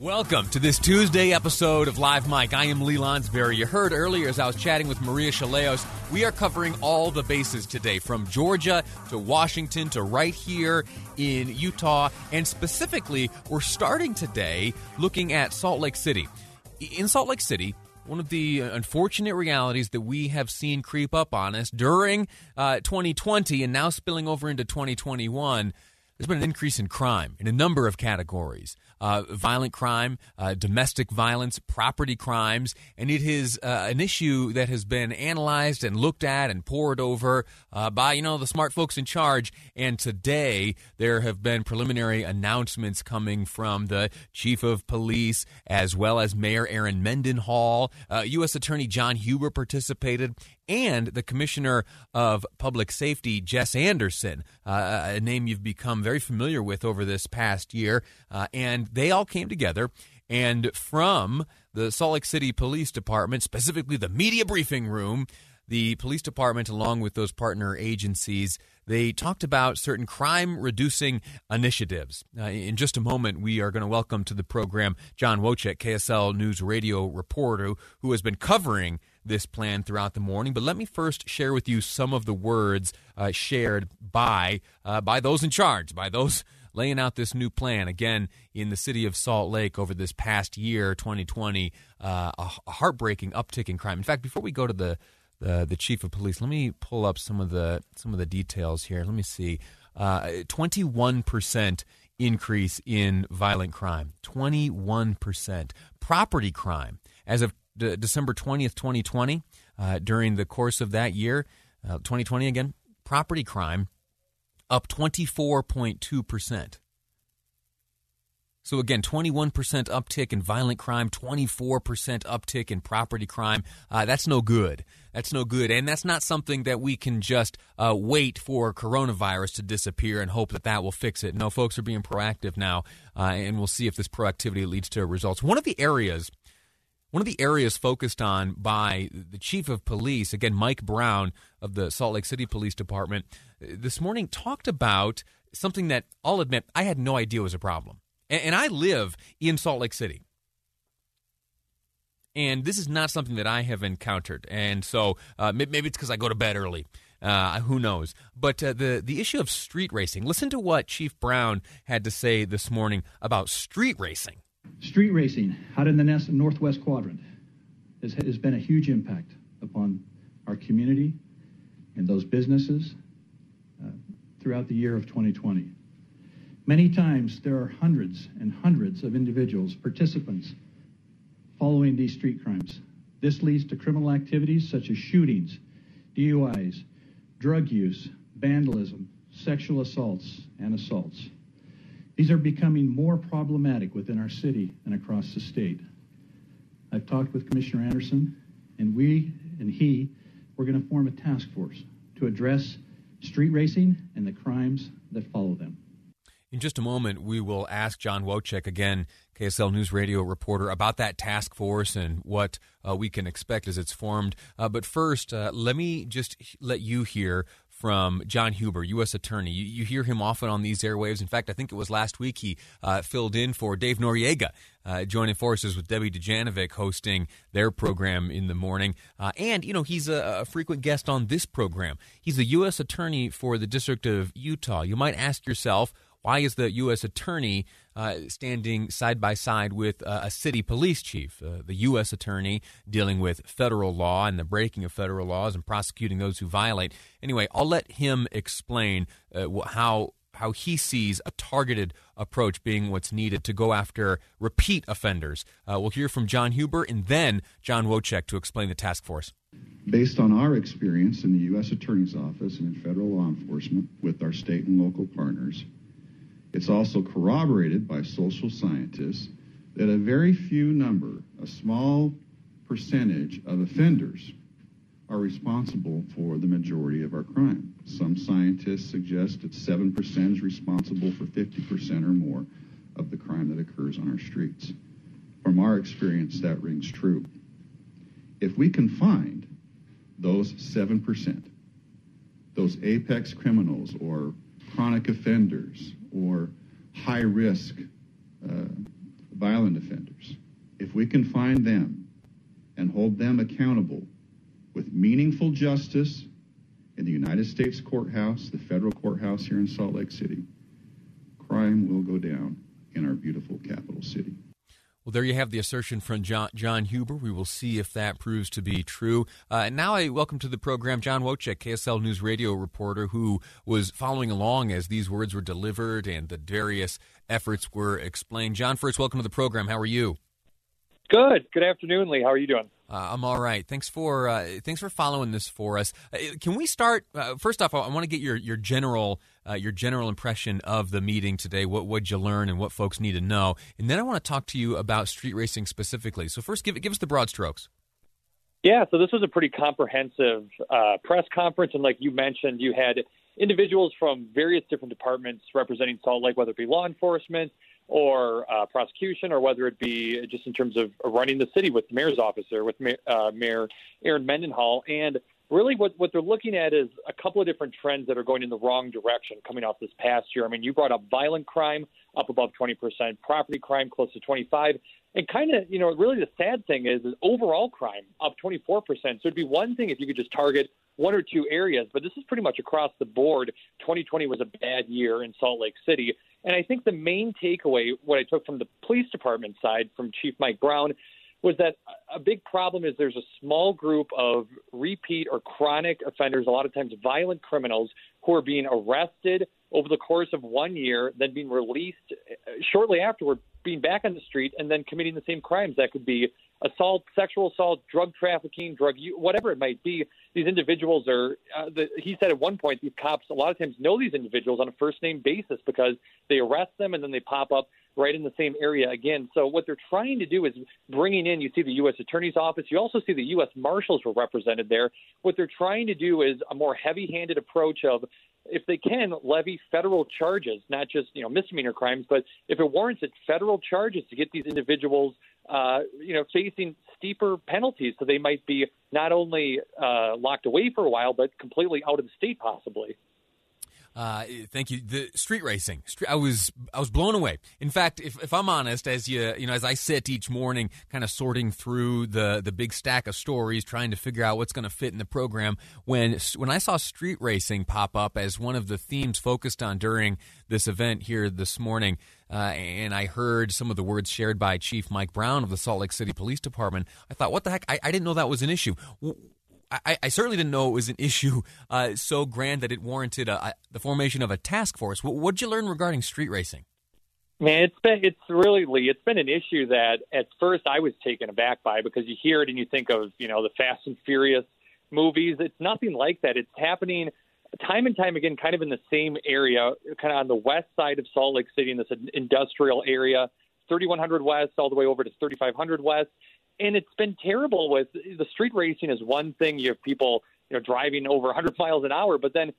Welcome to this Tuesday episode of Live Mic. I am Lee Lonsberry. You heard earlier as I was chatting with Maria Shilaos, we are covering all the bases today, from Georgia to Washington to right here in Utah. And specifically, we're starting today looking at Salt Lake City. In Salt Lake City, one of the unfortunate realities that we have seen creep up on us during uh, 2020 and now spilling over into 2021 there's been an increase in crime in a number of categories uh, violent crime, uh, domestic violence, property crimes, and it is uh, an issue that has been analyzed and looked at and pored over uh, by you know the smart folks in charge. And today there have been preliminary announcements coming from the chief of police as well as Mayor Erin Mendenhall. U.S. Uh, Attorney John Huber participated, and the Commissioner of Public Safety, Jess Anderson, uh, a name you've become very familiar with over this past year. Uh, and they all came together. And from the Salt Lake City Police Department, specifically the media briefing room, the police department, along with those partner agencies, they talked about certain crime reducing initiatives. Uh, in just a moment, we are going to welcome to the program John Wojcik, KSL News radio reporter, who has been covering this plan throughout the morning. But let me first share with you some of the words uh, shared by uh, by those in charge, by those laying out this new plan. Again, in the city of Salt Lake over this past year, 2020, uh, a, heartbreaking uptick in crime. In fact, before we go to the the, chief of police, let me pull up some of the some of the details here. Let me see. Uh, Twenty one percent increase in violent crime. Twenty one percent property crime as of December 20th, 2020, uh, during the course of that year, uh, 2020 again, property crime up 24.2%. So again, 21% uptick in violent crime, 24% uptick in property crime. Uh, that's no good. That's no good. And that's not something that we can just uh, wait for coronavirus to disappear and hope that that will fix it. No, folks are being proactive now, uh, and we'll see if this proactivity leads to results. One of the areas one of the areas focused on by the chief of police, again, Mike Brown of the Salt Lake City Police Department, this morning talked about something that I'll admit I had no idea was a problem. And, I live in Salt Lake City. And this is not something that I have encountered. And so uh, maybe it's because I go to bed early. Uh, who knows? But uh, the the issue of street racing. Listen to what Chief Brown had to say this morning about street racing. Street racing out in the northwest quadrant has, has been a huge impact upon our community and those businesses uh, throughout the year of 2020. Many times there are hundreds and hundreds of individuals, participants, following these street crimes. This leads to criminal activities such as shootings, DUIs, drug use, vandalism, sexual assaults, and assaults. These are becoming more problematic within our city and across the state. I've talked with Commissioner Anderson, and we and he, we're going to form a task force to address street racing and the crimes that follow them. In just a moment, we will ask John Wojcik, again, KSL News Radio reporter, about that task force and what uh, we can expect as it's formed. Uh, but first, uh, let me just let you hear from John Huber, U.S. Attorney. You, you, hear him often on these airwaves. In fact, I think it was last week he uh, filled in for Dave Noriega, uh, joining forces with Debbie Dujanovic hosting their program in the morning. Uh, and, you know, he's a, a, frequent guest on this program. He's the U.S. Attorney for the District of Utah. You might ask yourself, why is the U.S. Attorney uh, standing side by side with uh, a city police chief, uh, the U.S. Attorney dealing with federal law and the breaking of federal laws and prosecuting those who violate? Anyway, I'll let him explain uh, how how he sees a targeted approach being what's needed to go after repeat offenders. Uh, we'll hear from John Huber and then John Wojcik to explain the task force. Based on our experience in the U.S. Attorney's Office and in federal law enforcement with our state and local partners, it's also corroborated by social scientists that a very few number, a small percentage of offenders are responsible for the majority of our crime. Some scientists suggest that 7% is responsible for 50% or more of the crime that occurs on our streets. From our experience, that rings true. If we can find those 7%, those apex criminals or chronic offenders or high risk uh, violent offenders, if we can find them and hold them accountable with meaningful justice in the United States courthouse, the federal courthouse here in Salt Lake City, crime will go down in our beautiful capital city. Well, there you have the assertion from John, John Huber. We will see if that proves to be true. Uh, and now I welcome to the program John Wojcik, KSL News Radio reporter, who was following along as these words were delivered and the various efforts were explained. John, first, welcome to the program. How are you? Good. Good afternoon, Lee. How are you doing? Uh, I'm all right. Thanks for uh, thanks for following this for us. Uh, can we start uh, first off? I, I want to get your your general uh, your general impression of the meeting today. What would you learn and what folks need to know? And then I want to talk to you about street racing specifically. So first, give give us the broad strokes. Yeah. So this was a pretty comprehensive uh, press conference, and like you mentioned, you had individuals from various different departments representing Salt Lake, whether it be law enforcement or uh, prosecution, or whether it be just in terms of running the city with the mayor's office or with uh, Mayor Erin Mendenhall. And really, what, what they're looking at is a couple of different trends that are going in the wrong direction coming off this past year. I mean, you brought up violent crime up above 20%, property crime close to 25, and kind of, you know, really the sad thing is, is overall crime up 24%. So it'd be one thing if you could just target one or two areas, but this is pretty much across the board. 2020 was a bad year in Salt Lake City. And I think the main takeaway, what I took from the police department side from Chief Mike Brown, was that a big problem is there's a small group of repeat or chronic offenders, a lot of times violent criminals, who are being arrested over the course of one year, then being released uh, shortly afterward, being back on the street, and then committing the same crimes. That could be assault, sexual assault, drug trafficking, drug whatever it might be. These individuals are. Uh, the, he said at one point these cops a lot of times know these individuals on a first name basis because they arrest them and then they pop up right in the same area again. So what they're trying to do is bringing in. You see the U.S. Attorney's Office. You also see the U.S. Marshals were represented there. What they're trying to do is a more heavy-handed approach of if they can levy federal charges, not just you know misdemeanor crimes, but if it warrants it, federal charges to get these individuals uh, you know, facing steeper penalties. So they might be not only uh, locked away for a while, but completely out of the state, possibly. Uh, thank you. The street racing, I was I was blown away. In fact, if, if I'm honest, as you you know, as I sit each morning, kind of sorting through the the big stack of stories, trying to figure out what's going to fit in the program, when when I saw street racing pop up as one of the themes focused on during this event here this morning, uh, and I heard some of the words shared by Chief Mike Brown of the Salt Lake City Police Department, I thought, what the heck? I, I didn't know that was an issue. I, I, certainly didn't know it was an issue uh, so grand that it warranted a, a, the formation of a task force. What did you learn regarding street racing? Man, it's been it's really Lee. It's been an issue that at first I was taken aback by because you hear it and you think of you know the Fast and Furious movies. It's nothing like that. It's happening time and time again, kind of in the same area, kind of on the west side of Salt Lake City in this industrial area, 3100 West all the way over to 3500 West and it's been terrible with the street racing is one thing you have people you know driving over 100 miles an hour but then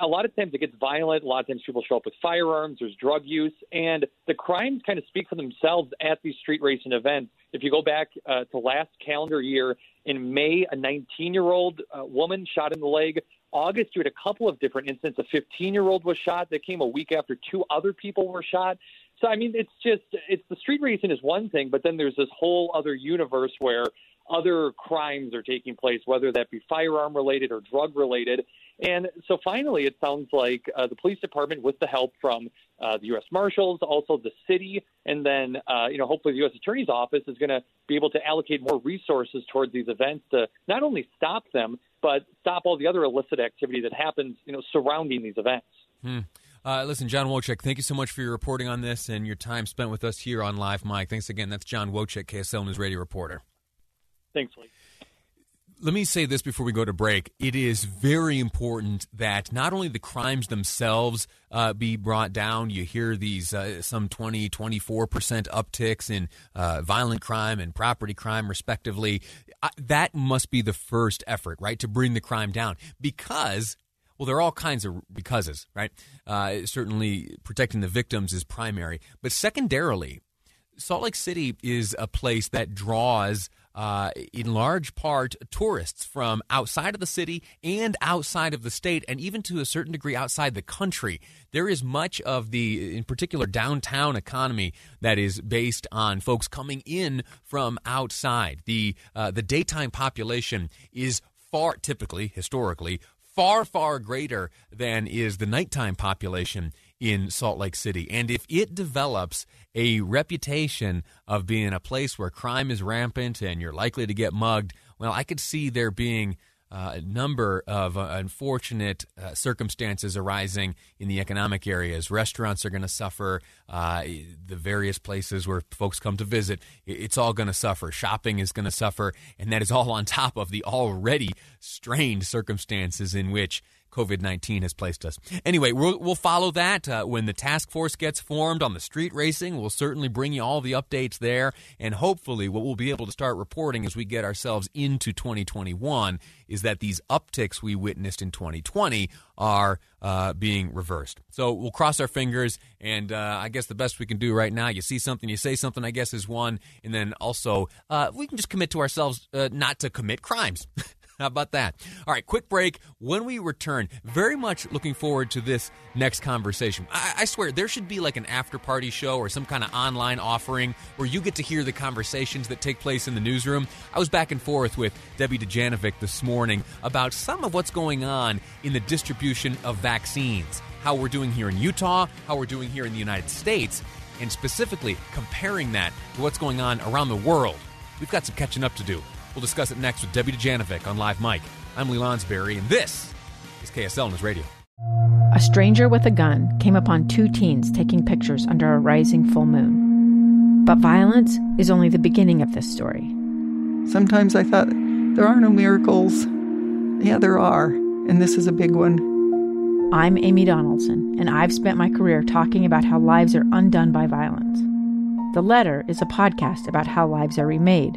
a lot of times it gets violent a lot of times people show up with firearms there's drug use and the crimes kind of speak for themselves at these street racing events. If you go back uh, to last calendar year in may a 19 year old uh, woman shot in the leg. August you had a couple of different incidents. A 15 year old was shot. That came a week after two other people were shot so I mean, it's just it's the street racing is one thing, but then there's this whole other universe where other crimes are taking place, whether that be firearm related or drug related. And so finally, it sounds like uh, the police department, with the help from uh, the U.S. Marshals, also the city, and then uh, you know hopefully the U.S. Attorney's Office is going to be able to allocate more resources towards these events to not only stop them, but stop all the other illicit activity that happens you know surrounding these events. Hmm. Uh, listen, John Wojcik, thank you so much for your reporting on this and your time spent with us here on Live Mic. Thanks again. That's John Wojcik, KSL News Radio reporter. Thanks, Lee. let me say this before we go to break. It is very important that not only the crimes themselves uh, be brought down, you hear these uh, some 20, 24% upticks in uh, violent crime and property crime, respectively. Uh, that must be the first effort, right, to bring the crime down because. Well, there are all kinds of becauses, right? Uh, certainly, protecting the victims is primary, but secondarily, Salt Lake City is a place that draws uh, in large part tourists from outside of the city and outside of the state, and even to a certain degree outside the country. There is much of the, in particular, downtown economy that is based on folks coming in from outside. The uh, the daytime population is far typically historically far far greater than is the nighttime population in Salt Lake City. And if it develops a reputation of being a place where crime is rampant and you're likely to get mugged, well, I could see there being uh, a number of uh, unfortunate uh, circumstances arising in the economic areas. Restaurants are going to suffer. Uh, the various places where folks come to visit, it's all going to suffer. Shopping is going to suffer. And that is all on top of the already strained circumstances in which COVID 19 has placed us. Anyway, we'll, we'll follow that uh, when the task force gets formed on the street racing. We'll certainly bring you all the updates there. And hopefully, what we'll be able to start reporting as we get ourselves into 2021 is that these upticks we witnessed in 2020 are uh, being reversed. So we'll cross our fingers, and uh, I guess the best we can do right now, you see something, you say something, I guess, is one, and then also uh, we can just commit to ourselves uh, not to commit crimes. How about that? All right, quick break. When we return, very much looking forward to this next conversation. I, I swear, there should be like an after party show or some kind of online offering where you get to hear the conversations that take place in the newsroom. I was back and forth with Debbie Dujanovic this morning about some of what's going on in the distribution of vaccines, how we're doing here in Utah, how we're doing here in the United States, and specifically comparing that to what's going on around the world. We've got some catching up to do. We'll discuss it next with Debbie Dujanovic on Live Mic. I'm Lee Lonsberry, and this is KSL News Radio. A stranger with a gun came upon two teens taking pictures under a rising full moon. But violence is only the beginning of this story. Sometimes I thought, there are no miracles. Yeah, there are, and this is a big one. I'm Amy Donaldson, and I've spent my career talking about how lives are undone by violence. The Letter is a podcast about how lives are remade.